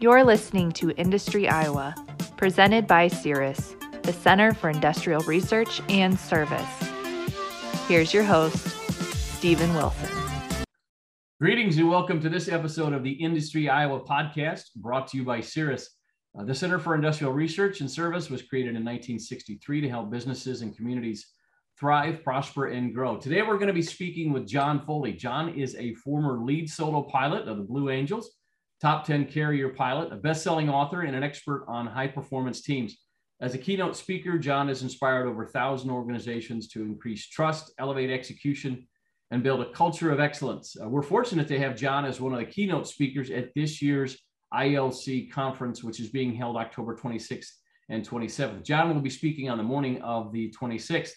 You're listening to Industry Iowa, presented by CIRAS, the Center for Industrial Research and Service. Here's your host, Stephen Wilson. Greetings and welcome to this episode of the Industry Iowa podcast brought to you by CIRAS. Uh, the Center for Industrial Research and Service was created in 1963 to help businesses and communities thrive, prosper, and grow. Today, we're going to be speaking with John Foley. John is a former lead solo pilot of the Blue Angels, top 10 carrier pilot, a best selling author, and an expert on high performance teams. As a keynote speaker, John has inspired over 1,000 organizations to increase trust, elevate execution, and build a culture of excellence. Uh, we're fortunate to have John as one of the keynote speakers at this year's ILC conference, which is being held October 26th and 27th. John will be speaking on the morning of the 26th.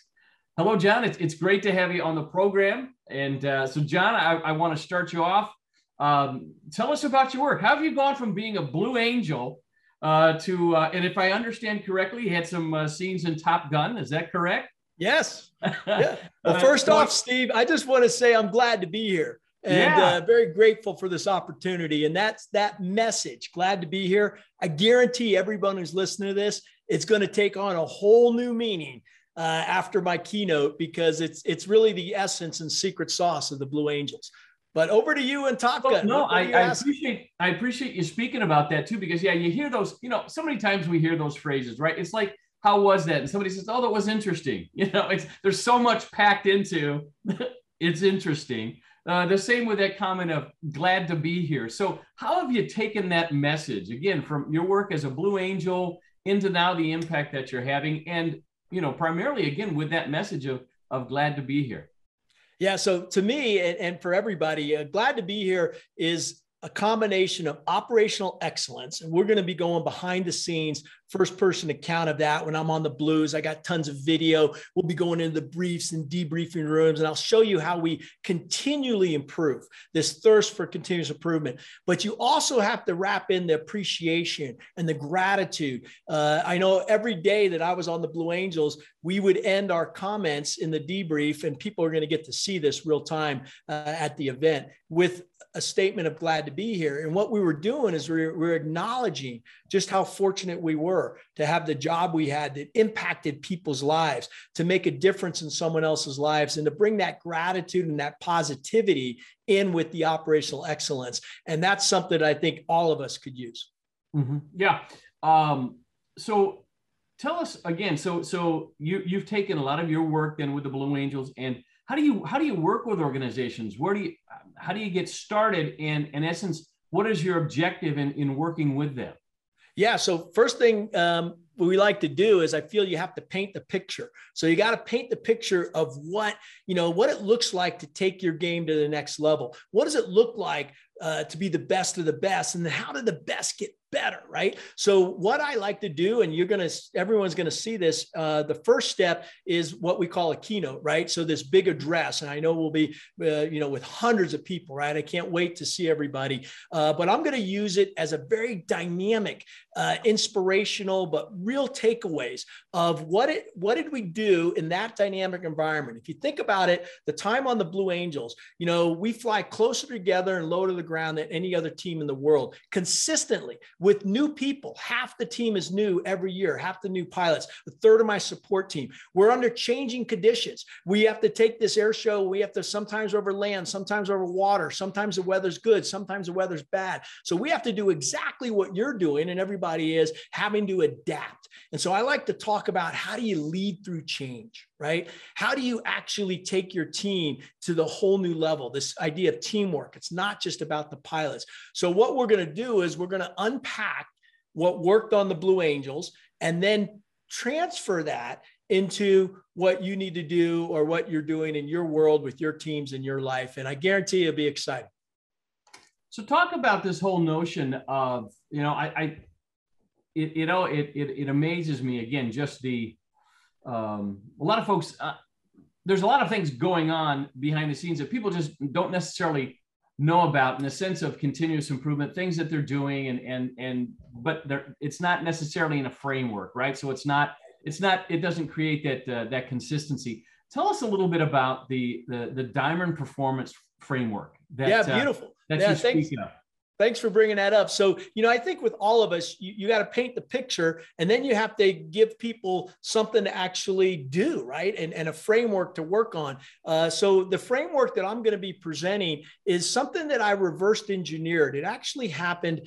Hello, John. It's, it's great to have you on the program. And uh, so, John, I, I want to start you off. Um, tell us about your work. How have you gone from being a Blue Angel uh, to, uh, and if I understand correctly, you had some uh, scenes in Top Gun. Is that correct? Yes. Yeah. Well, first off, Steve, I just want to say I'm glad to be here and yeah. uh, very grateful for this opportunity. And that's that message. Glad to be here. I guarantee everyone who's listening to this, it's going to take on a whole new meaning uh, after my keynote because it's it's really the essence and secret sauce of the Blue Angels. But over to you and Top Gun. No, I, I appreciate I appreciate you speaking about that too because yeah, you hear those. You know, so many times we hear those phrases, right? It's like, how was that? And somebody says, oh, that was interesting. You know, it's there's so much packed into. it's interesting. Uh, the same with that comment of glad to be here. So, how have you taken that message again from your work as a Blue Angel into now the impact that you're having, and you know, primarily again with that message of of glad to be here. Yeah. So to me and, and for everybody, uh, glad to be here is a combination of operational excellence, and we're going to be going behind the scenes first person account of that when I'm on the blues. I got tons of video. We'll be going into the briefs and debriefing rooms, and I'll show you how we continually improve this thirst for continuous improvement. But you also have to wrap in the appreciation and the gratitude. Uh, I know every day that I was on the Blue Angels, we would end our comments in the debrief, and people are going to get to see this real time uh, at the event with a statement of glad to be here. And what we were doing is we we're, we're acknowledging just how fortunate we were to have the job we had that impacted people's lives, to make a difference in someone else's lives, and to bring that gratitude and that positivity in with the operational excellence. And that's something I think all of us could use. Mm-hmm. Yeah. Um, so tell us again. So so you you've taken a lot of your work then with the Blue Angels, and how do you how do you work with organizations? Where do you how do you get started? And in essence, what is your objective in in working with them? Yeah. So first thing um, we like to do is I feel you have to paint the picture. So you got to paint the picture of what you know what it looks like to take your game to the next level. What does it look like uh, to be the best of the best, and how do the best get better, right? So what I like to do, and you're gonna, everyone's gonna see this. Uh, the first step is what we call a keynote, right? So this big address, and I know we'll be, uh, you know, with hundreds of people, right? I can't wait to see everybody. Uh, but I'm gonna use it as a very dynamic, uh, inspirational, but real takeaways of what it, what did we do in that dynamic environment? If you think about it, the time on the Blue Angels, you know, we fly closer together and low to the ground than any other team in the world consistently with new people. Half the team is new every year, half the new pilots, a third of my support team. We're under changing conditions. We have to take this air show. We have to sometimes over land, sometimes over water. Sometimes the weather's good, sometimes the weather's bad. So we have to do exactly what you're doing, and everybody is having to adapt. And so I like to talk about how do you lead through change, right? How do you actually take your team to the whole new level? This idea of teamwork. It's not just about the pilots. So what we're going to do is we're going to unpack what worked on the Blue Angels and then transfer that into what you need to do or what you're doing in your world with your teams in your life. And I guarantee it'll be exciting. So talk about this whole notion of, you know, I, I it, you know, it, it, it amazes me again, just the, um, a lot of folks, uh, there's a lot of things going on behind the scenes that people just don't necessarily know about in the sense of continuous improvement things that they're doing and and and but they're, it's not necessarily in a framework right? So it's not it's not it doesn't create that uh, that consistency. Tell us a little bit about the the, the diamond performance framework that, yeah uh, beautiful. uh, that yeah, you thanks. speak of Thanks for bringing that up. So, you know, I think with all of us, you, you got to paint the picture and then you have to give people something to actually do, right? And, and a framework to work on. Uh, so, the framework that I'm going to be presenting is something that I reversed engineered. It actually happened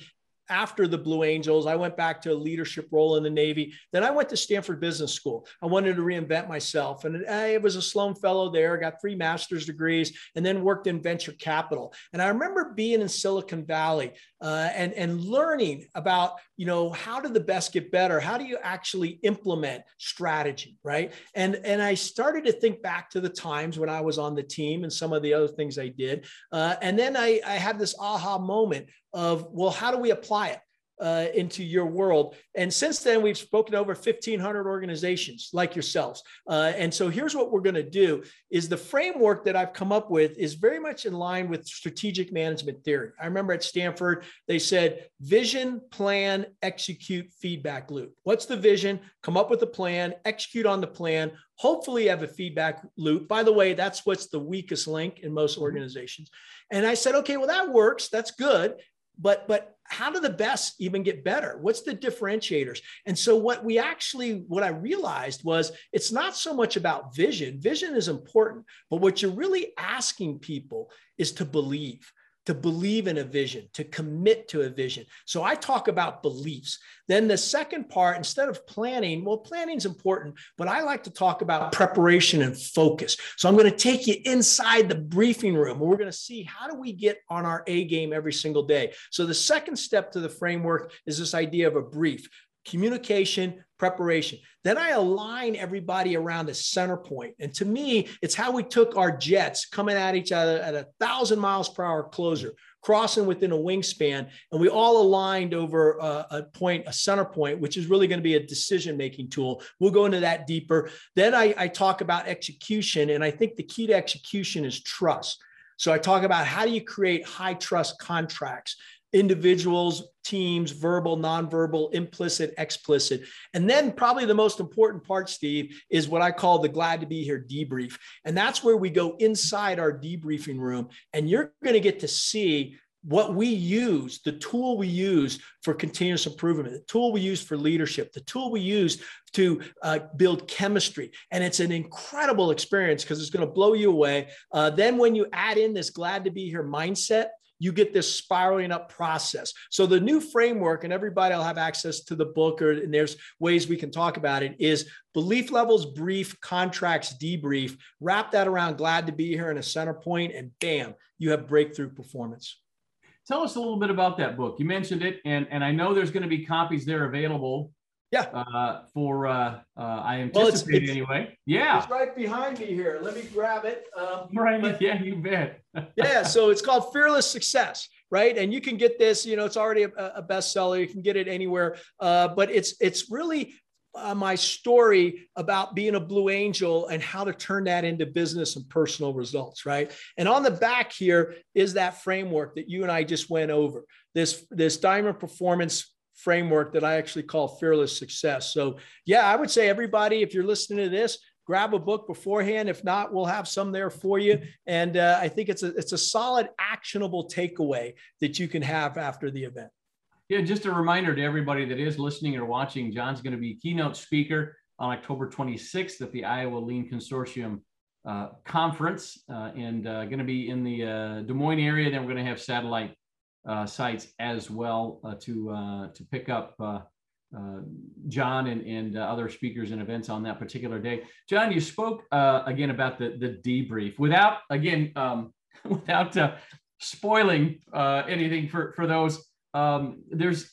after the Blue Angels, I went back to a leadership role in the Navy. Then I went to Stanford Business School. I wanted to reinvent myself. And eh, I was a Sloan Fellow there, got three master's degrees, and then worked in venture capital. And I remember being in Silicon Valley uh, and, and learning about, you know, how do the best get better? How do you actually implement strategy, right? And, and I started to think back to the times when I was on the team and some of the other things I did. Uh, and then I, I had this aha moment of, well, how do we apply it? Uh, into your world. And since then, we've spoken to over 1,500 organizations like yourselves. Uh, and so here's what we're going to do is the framework that I've come up with is very much in line with strategic management theory. I remember at Stanford, they said vision, plan, execute, feedback loop. What's the vision? Come up with a plan, execute on the plan, hopefully have a feedback loop. By the way, that's what's the weakest link in most mm-hmm. organizations. And I said, okay, well, that works. That's good but but how do the best even get better? What's the differentiators? And so what we actually what i realized was it's not so much about vision. Vision is important but what you're really asking people is to believe to believe in a vision, to commit to a vision. So I talk about beliefs. Then the second part, instead of planning, well, planning is important, but I like to talk about preparation and focus. So I'm going to take you inside the briefing room. We're going to see how do we get on our A game every single day. So the second step to the framework is this idea of a brief communication, preparation. Then I align everybody around a center point. And to me, it's how we took our jets coming at each other at a thousand miles per hour closer, crossing within a wingspan, and we all aligned over a, a point, a center point, which is really going to be a decision making tool. We'll go into that deeper. Then I, I talk about execution, and I think the key to execution is trust. So I talk about how do you create high trust contracts individuals, teams, verbal, nonverbal, implicit, explicit. And then, probably the most important part, Steve, is what I call the glad to be here debrief. And that's where we go inside our debriefing room, and you're going to get to see what we use, the tool we use for continuous improvement, the tool we use for leadership, the tool we use to uh, build chemistry. And it's an incredible experience because it's going to blow you away. Uh, then, when you add in this glad to be here mindset, you get this spiraling up process. So the new framework, and everybody will have access to the book, or and there's ways we can talk about it, is belief levels brief, contracts debrief. Wrap that around glad to be here in a center point, and bam, you have breakthrough performance. Tell us a little bit about that book. You mentioned it, and, and I know there's going to be copies there available yeah. Uh, for uh, uh, I anticipate well, it's, it's, anyway. Yeah. It's right behind me here. Let me grab it. Um, right. But, yeah, you bet. yeah. So it's called Fearless Success, right? And you can get this. You know, it's already a, a bestseller. You can get it anywhere. Uh, but it's it's really uh, my story about being a blue angel and how to turn that into business and personal results right and on the back here is that framework that you and i just went over this this diamond performance framework that I actually call fearless success. So, yeah, I would say everybody, if you're listening to this, grab a book beforehand. If not, we'll have some there for you. And uh, I think it's a it's a solid, actionable takeaway that you can have after the event. Yeah, just a reminder to everybody that is listening or watching, John's going to be keynote speaker on October 26th at the Iowa Lean Consortium uh, conference, uh, and uh, going to be in the uh, Des Moines area. Then we're going to have satellite sites as well uh, to uh, to pick up uh, uh, John and, and other speakers and events on that particular day. John, you spoke again about the the debrief without again um, without spoiling anything for for those. Um, there's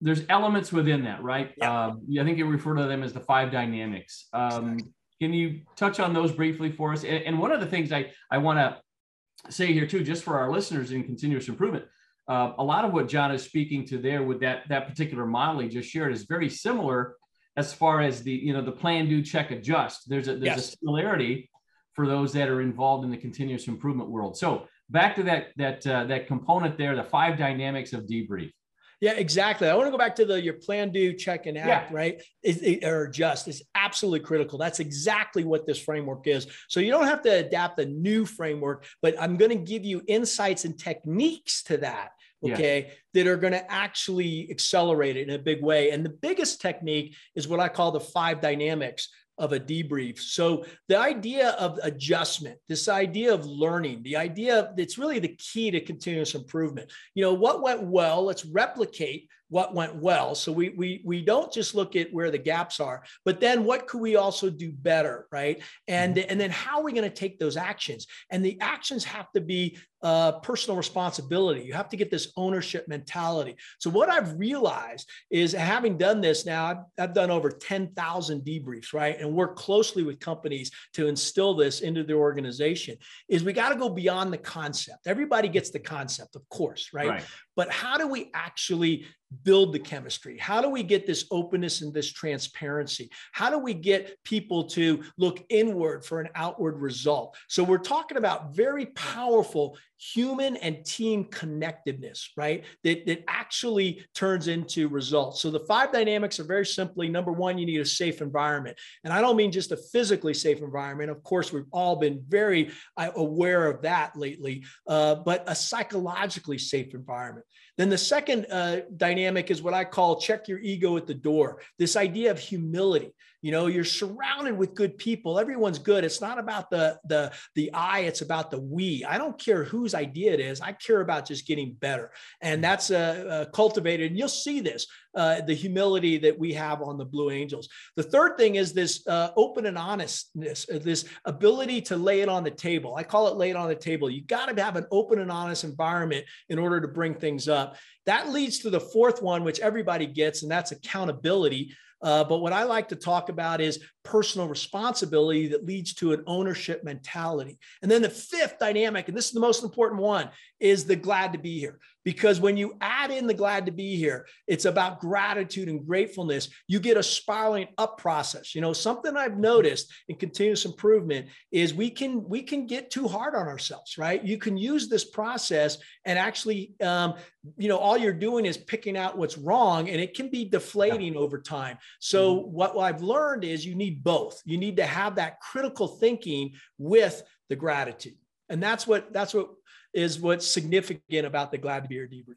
there's elements within that, right? Yeah. Um, I think you refer to them as the five dynamics. Um, exactly. Can you touch on those briefly for us? And, and one of the things I, I want to say here too, just for our listeners in continuous improvement, uh, a lot of what John is speaking to there with that that particular model he just shared is very similar as far as the you know the plan, do, check, adjust. There's a there's yes. a similarity for those that are involved in the continuous improvement world. So back to that that uh, that component there, the five dynamics of debrief. Yeah, exactly. I want to go back to the your plan, do, check, and act, yeah. right? It, or adjust is absolutely critical. That's exactly what this framework is. So you don't have to adapt a new framework, but I'm going to give you insights and techniques to that okay, yeah. that are going to actually accelerate it in a big way. And the biggest technique is what I call the five dynamics of a debrief. So the idea of adjustment, this idea of learning, the idea it's really the key to continuous improvement. You know, what went well, let's replicate what went well. So we we we don't just look at where the gaps are, but then what could we also do better, right? And mm-hmm. and then how are we going to take those actions? And the actions have to be uh, personal responsibility. You have to get this ownership mentality. So what I've realized is having done this now, I've, I've done over 10,000 debriefs, right? And work closely with companies to instill this into their organization is we got to go beyond the concept. Everybody gets the concept, of course, right? right? But how do we actually build the chemistry? How do we get this openness and this transparency? How do we get people to look inward for an outward result? So we're talking about very powerful human and team connectedness, right? That, that actually turns into results. So the five dynamics are very simply number one, you need a safe environment. And I don't mean just a physically safe environment. Of course, we've all been very uh, aware of that lately, uh, but a psychologically safe environment. Then the second uh, dynamic is what I call check your ego at the door. This idea of humility. You know, you're surrounded with good people. Everyone's good. It's not about the the the I. It's about the we. I don't care whose idea it is. I care about just getting better, and that's uh, uh, cultivated. And you'll see this uh, the humility that we have on the Blue Angels. The third thing is this uh, open and honestness, uh, this ability to lay it on the table. I call it lay it on the table. You got to have an open and honest environment in order to bring things up. That leads to the fourth one, which everybody gets, and that's accountability. Uh, but what I like to talk about is personal responsibility that leads to an ownership mentality. And then the fifth dynamic, and this is the most important one, is the glad to be here. Because when you add in the glad to be here, it's about gratitude and gratefulness. You get a spiraling up process. You know, something I've noticed in continuous improvement is we can we can get too hard on ourselves, right? You can use this process and actually, um, you know, all you're doing is picking out what's wrong, and it can be deflating yeah. over time. So mm-hmm. what I've learned is you need both. You need to have that critical thinking with the gratitude, and that's what that's what is what's significant about the Glad to Be Here debrief.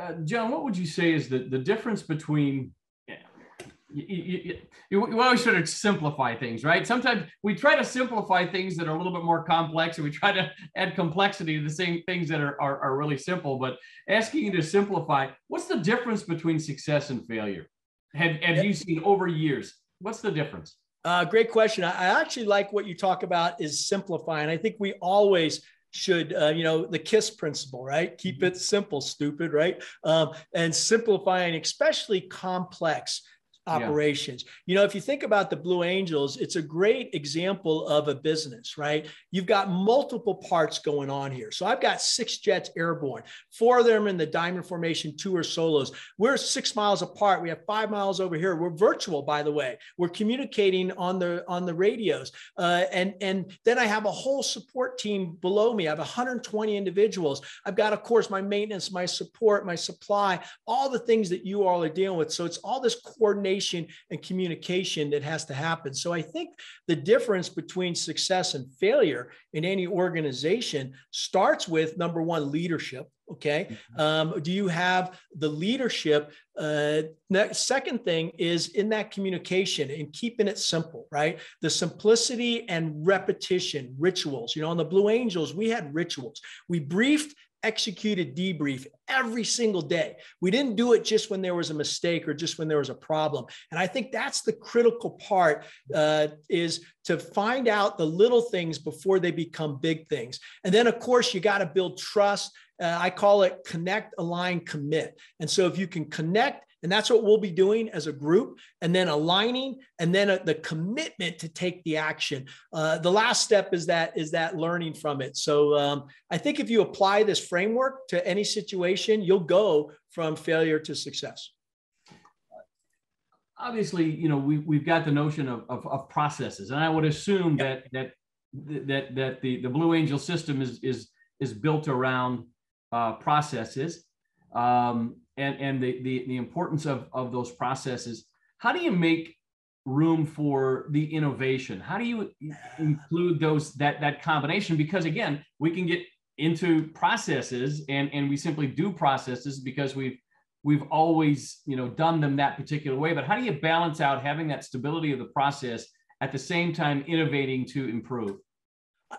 Uh, John, what would you say is the, the difference between you, you, you, you, always try to simplify things, right? Sometimes we try to simplify things that are a little bit more complex and we try to add complexity to the same things that are, are, are really simple. But asking you to simplify, what's the difference between success and failure? Have, have you seen over years? What's the difference? Uh, great question. I, I actually like what you talk about is simplifying. I think we always should uh, you know the kiss principle right keep mm-hmm. it simple stupid right um, and simplifying especially complex operations. Yeah. You know, if you think about the Blue Angels, it's a great example of a business, right? You've got multiple parts going on here. So I've got six jets airborne, four of them in the Diamond Formation, two are solos. We're six miles apart. We have five miles over here. We're virtual, by the way. We're communicating on the on the radios, uh, and and then I have a whole support team below me. I have 120 individuals. I've got, of course, my maintenance, my support, my supply, all the things that you all are dealing with. So it's all this coordination coordination and communication that has to happen. So I think the difference between success and failure in any organization starts with number one, leadership. Okay. Mm-hmm. Um, do you have the leadership? Uh, second thing is in that communication and keeping it simple, right? The simplicity and repetition, rituals. You know, on the Blue Angels, we had rituals. We briefed executed debrief every single day. We didn't do it just when there was a mistake or just when there was a problem. And I think that's the critical part uh, is to find out the little things before they become big things. And then, of course, you got to build trust. Uh, I call it connect, align, commit. And so if you can connect and that's what we'll be doing as a group, and then aligning, and then a, the commitment to take the action. Uh, the last step is that is that learning from it. So um, I think if you apply this framework to any situation, you'll go from failure to success. Obviously, you know we we've got the notion of, of, of processes, and I would assume that that that that the the Blue Angel system is is is built around uh, processes. Um, and, and the, the, the importance of, of those processes. How do you make room for the innovation? How do you include those that that combination? Because again, we can get into processes and and we simply do processes because we've we've always you know done them that particular way but how do you balance out having that stability of the process at the same time innovating to improve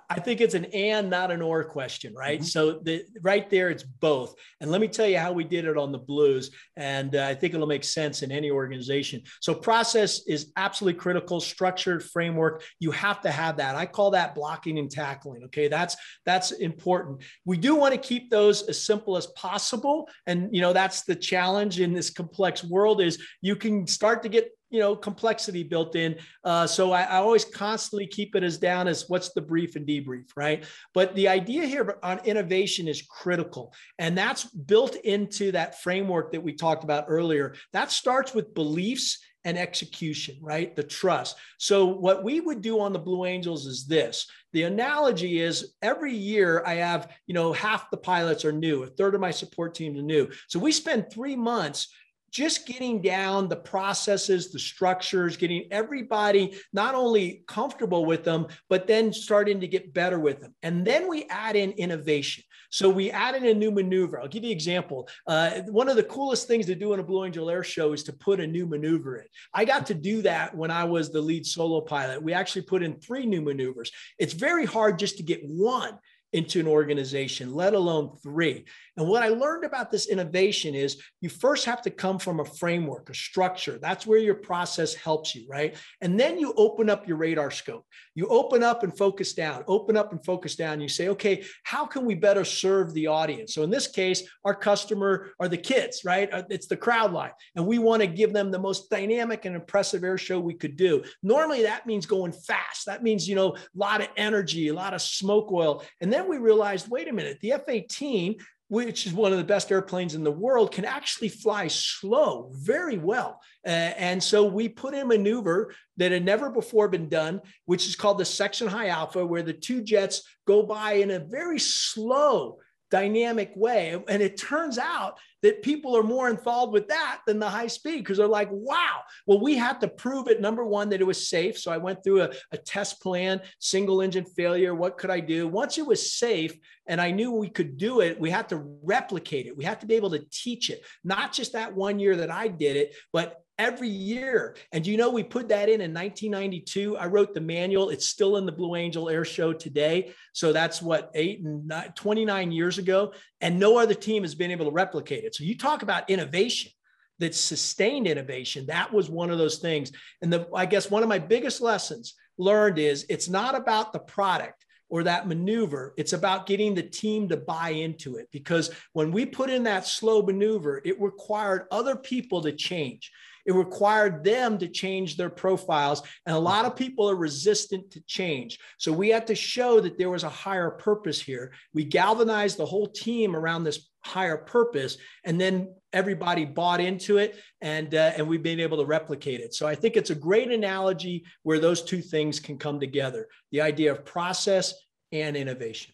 I think it's an and, not an or question, right? Mm-hmm. So the right there, it's both. And let me tell you how we did it on the Blues, and uh, I think it'll make sense in any organization. So process is absolutely critical. Structured framework, you have to have that. I call that blocking and tackling. Okay, that's that's important. We do want to keep those as simple as possible, and you know that's the challenge in this complex world. Is you can start to get you know complexity built in uh, so I, I, always constantly keep it as down as what's the brief and debrief right but the idea here on innovation is critical and that's built into that framework that we talked about earlier that starts with beliefs and execution, right? The trust. So, what we would do on the Blue Angels is this the analogy is every year I have, you know, half the pilots are new, a third of my support team are new. So, we spend three months just getting down the processes, the structures, getting everybody not only comfortable with them, but then starting to get better with them. And then we add in innovation. So we add in a new maneuver. I'll give you an example. Uh, one of the coolest things to do in a Blue Angel Air Show is to put a new maneuver in. I got to do that when I was the lead solo pilot. We actually put in three new maneuvers. It's very hard just to get one into an organization, let alone three. And what I learned about this innovation is you first have to come from a framework, a structure. That's where your process helps you, right? And then you open up your radar scope. You open up and focus down, open up and focus down. You say, okay, how can we better serve the audience? So in this case, our customer are the kids, right? Uh, it's the crowd line. And we want to give them the most dynamic and impressive air show we could do. Normally that means going fast. That means, you know, a lot of energy, a lot of smoke oil. And then we realized, wait a minute, the F 18 which is one of the best airplanes in the world, can actually fly slow very well. Uh, and so we put in a maneuver that had never before been done, which is called the section high alpha, where the two jets go by in a very slow dynamic way. And it turns out that people are more enthralled with that than the high speed because they're like, wow, well, we had to prove it. Number one, that it was safe. So I went through a, a test plan, single engine failure. What could I do? Once it was safe and I knew we could do it, we had to replicate it. We had to be able to teach it, not just that one year that I did it, but every year. And you know, we put that in in 1992. I wrote the manual. It's still in the Blue Angel Air Show today. So that's what eight and nine, 29 years ago. And no other team has been able to replicate it. So you talk about innovation that sustained innovation. That was one of those things. And the, I guess one of my biggest lessons learned is it's not about the product or that maneuver. It's about getting the team to buy into it because when we put in that slow maneuver, it required other people to change. It required them to change their profiles. And a lot of people are resistant to change. So we had to show that there was a higher purpose here. We galvanized the whole team around this higher purpose and then everybody bought into it and uh, and we've been able to replicate it so i think it's a great analogy where those two things can come together the idea of process and innovation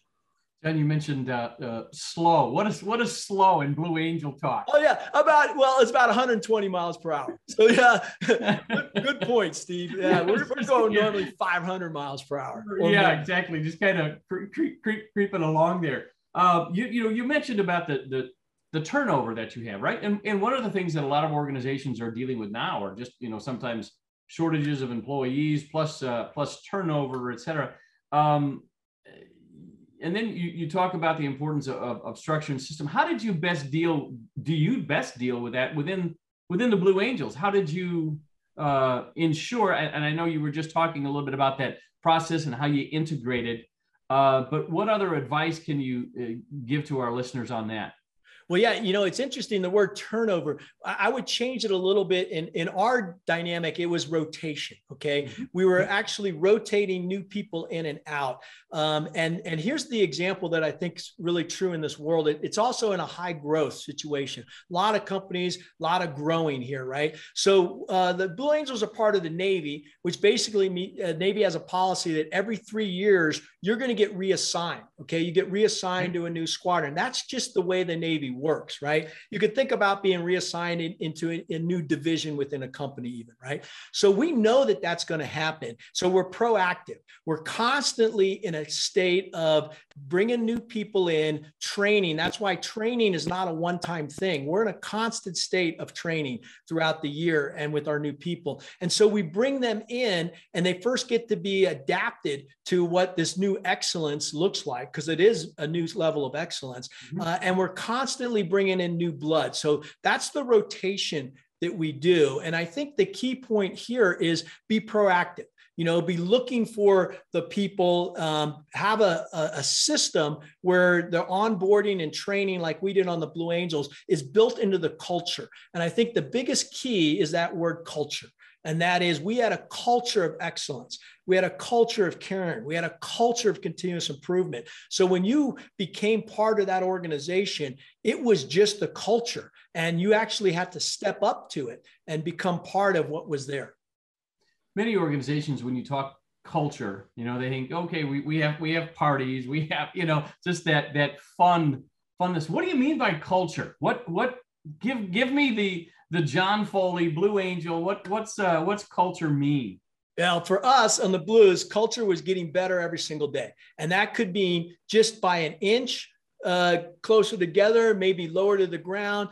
John, you mentioned uh, uh, slow. What is what is slow in Blue Angel talk? Oh yeah, about well, it's about 120 miles per hour. So yeah, good, good, point, Steve. Yeah, we're, we're going normally 500 miles per hour. Yeah, more. exactly. Just kind of creep, creep, creep, creeping along there. Uh, you you know you mentioned about the the the turnover that you have, right? And and one of the things that a lot of organizations are dealing with now are just you know sometimes shortages of employees plus uh, plus turnover, et cetera. Um, and then you, you talk about the importance of, of, structure and system. How did you best deal? Do you best deal with that within within the Blue Angels? How did you uh, ensure? And I know you were just talking a little bit about that process and how you integrated. Uh, but what other advice can you uh, give to our listeners on that? Well, yeah, you know, it's interesting. The word turnover, I would change it a little bit. In, in our dynamic, it was rotation. Okay. Mm-hmm. We were actually rotating new people in and out. Um, and, and here's the example that I think is really true in this world. It, it's also in a high growth situation. A lot of companies, a lot of growing here, right? So uh, the Blue Angels are part of the Navy, which basically uh, Navy has a policy that every three years you're going to get reassigned. Okay. You get reassigned to a new squadron. That's just the way the Navy works, right? You could think about being reassigned in, into a, a, new division within a company, even, right? So we know that that's going to happen. So we're proactive. We're constantly in a state of bringing new people in, training. That's why training is not a one time thing. We're in a constant state of training throughout the year and with our new people. And so we bring them in and they first get to be adapted to what this new excellence looks like, because it is a new level of excellence. Mm-hmm. Uh, and we're constantly bringing in new blood. So that's the rotation that we do. And I think the key point here is be proactive you know be looking for the people um, have a, a, a, system where the onboarding and training like we did on the blue angels is built into the culture and i think the biggest key is that word culture and that is we had a culture of excellence. We had a culture of caring. We had a culture of continuous improvement. So when you became part of that organization it was just the culture and you actually had to step up to it and become part of what was there. Many organizations when you talk culture you know they think okay we, we have we have parties we have you know just that that fun funness what do you mean by culture? What what give give me the the john foley blue angel what what's uh what's culture mean now, for us on the Blues, culture was getting better every single day. And that could be just by an inch uh, closer together, maybe lower to the ground,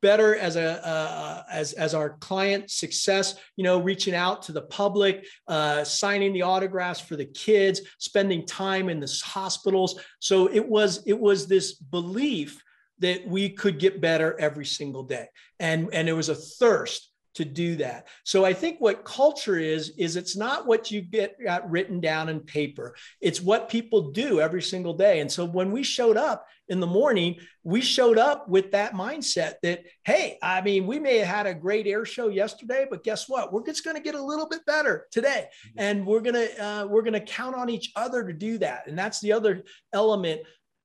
better as a uh, as as our client success you know reaching out to the public uh, signing the autographs for the kids spending time in the hospitals so it was it was this belief that we could get better every single day and and it was a thirst to do that. So I think what culture is is it's not what you get got written down in paper. It's what people do every single day. And so when we showed up in the morning, we showed up with that mindset that hey, I mean, we may have had a great air show yesterday, but guess what? We're just going to get a little bit better today, mm-hmm. and we're gonna uh, we're gonna count on each other to do that. And that's the other element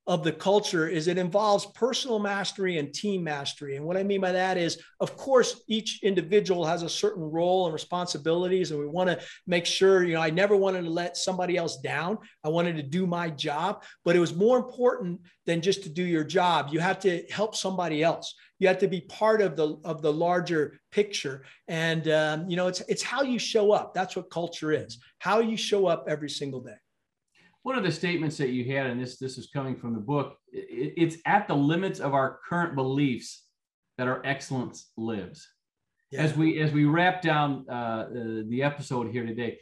of the culture is it involves personal mastery and team mastery. And what I mean by that is, of course, each individual has a certain role and responsibilities, and we want to make sure, you know, I never wanted to let somebody else down. I wanted to do my job, but it was more important than just to do your job. You have to help somebody else. You have to be part of the of the larger picture, and um, you know, it's it's how you show up. That's what culture is. How you show up every single day one of the statements that you had, and this this is coming from the book, it, it's at the limits of our current beliefs that our excellence lives. Yeah. As we as we wrap down uh, uh, the episode here today,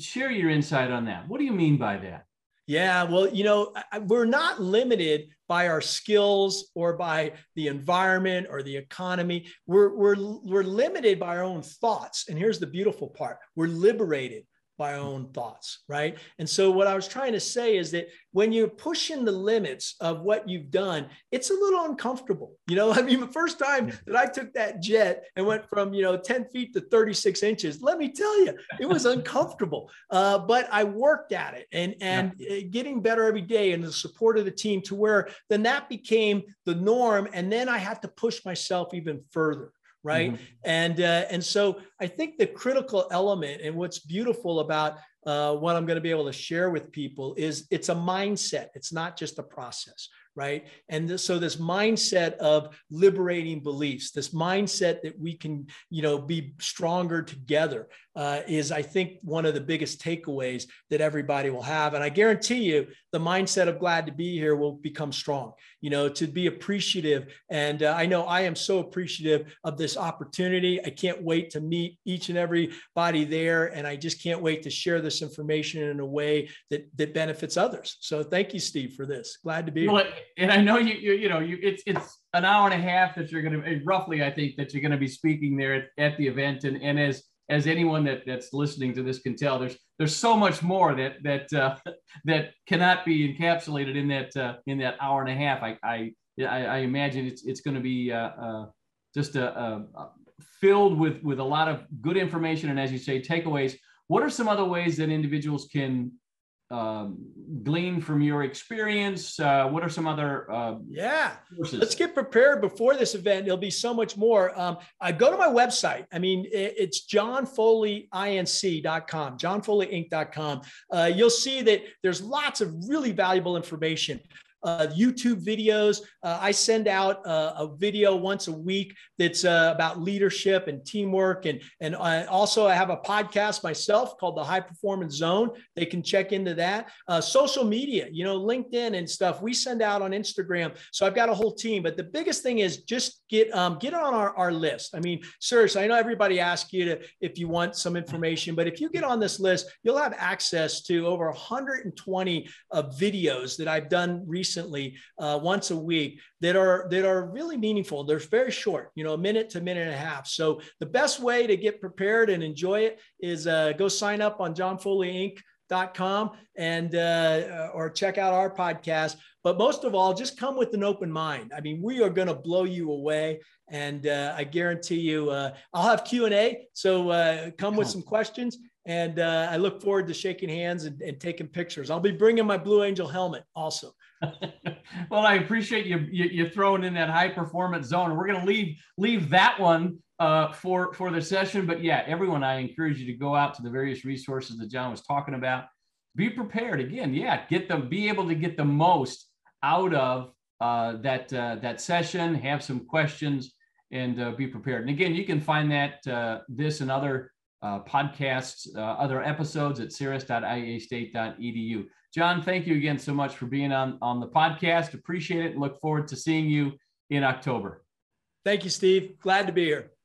share your insight on that. What do you mean by that? Yeah, well, you know, we're not limited by our skills or by the environment or the economy. We're, we're, we're limited by our own thoughts. And here's the beautiful part we're liberated my own thoughts, right? And so, what I was trying to say is that when you're pushing the limits of what you've done, it's a little uncomfortable. You know, I mean, the first time that I took that jet and went from, you know, 10 feet to 36 inches, let me tell you, it was uncomfortable. Uh, but I worked at it and, and yeah. getting better every day and the support of the team to where then that became the norm. And then I had to push myself even further right? Mm-hmm. and uh, and so i think the critical element and what's beautiful about uh, what i'm going to be able to share with people is it's a mindset. It's not just a process right? And this, so this mindset of liberating beliefs this mindset that we can you know be stronger together uh, is i think one of the biggest takeaways that everybody will have. And i guarantee you the mindset of glad to be here will become strong you know to be appreciative. And uh, i know i am so appreciative of this opportunity. I can't wait to meet each and everybody there. And i just can't wait to share this information in a way that that benefits others. So thank you steve for this. Glad to be well, here. and I know you, you, you know, you, it's, it's an hour and a half that you're going to roughly, I think that you're going to be speaking there at, at the event. And, and as, as anyone that that's listening to this can tell, there's, there's so much more that, that, uh, that cannot be encapsulated in that, uh, in that hour and a half. I, I, I imagine it's, it's going to be, uh, uh, just a, filled with, with a lot of good information. And as you say, takeaways. What are some other ways that individuals can um, glean from your experience? Uh, what are some other uh, yeah? Sources? Let's get prepared before this event. There'll be so much more. Um, I go to my website. I mean, it, it's johnfoleyinc.com, johnfoleyinc.com. Uh, you'll see that there's lots of really valuable information. Uh, YouTube videos. Uh, I send out uh, a video once a week that's uh, about leadership and teamwork. And, and I also I have a podcast myself called the High Performance Zone. They can check into that. Uh, social media, you know, LinkedIn and stuff. We send out on Instagram. So I've got a whole team. But the biggest thing is just get um, get on our, our list. I mean, seriously, I know everybody asks you to if you want some information, but if you get on this list, you'll have access to over 120 uh, videos that I've done recently uh, once a week that are that are really meaningful. They're very short, you know, a minute to a minute and a half. So the best way to get prepared and enjoy it is uh, go sign up on John Foley Inc com and uh, or check out our podcast but most of all just come with an open mind i mean we are going to blow you away and uh, i guarantee you uh, i'll have q&a so uh, come with some questions and uh, i look forward to shaking hands and, and, taking pictures i'll be bringing my blue angel helmet also well i appreciate you, you, you throwing in that high performance zone we're going to leave leave that one uh, for for the session. But yeah, everyone, I encourage you to go out to the various resources that John was talking about. Be prepared. Again, yeah, get them. Be able to get the most out of uh, that uh, that session. Have some questions and uh, be prepared. And again, you can find that uh, this and other uh, podcasts, other episodes at ciras.iastate.edu. John, thank you again so much for being on on the podcast. Appreciate it. Look forward to seeing you in October. Thank you, Steve. Glad to be here.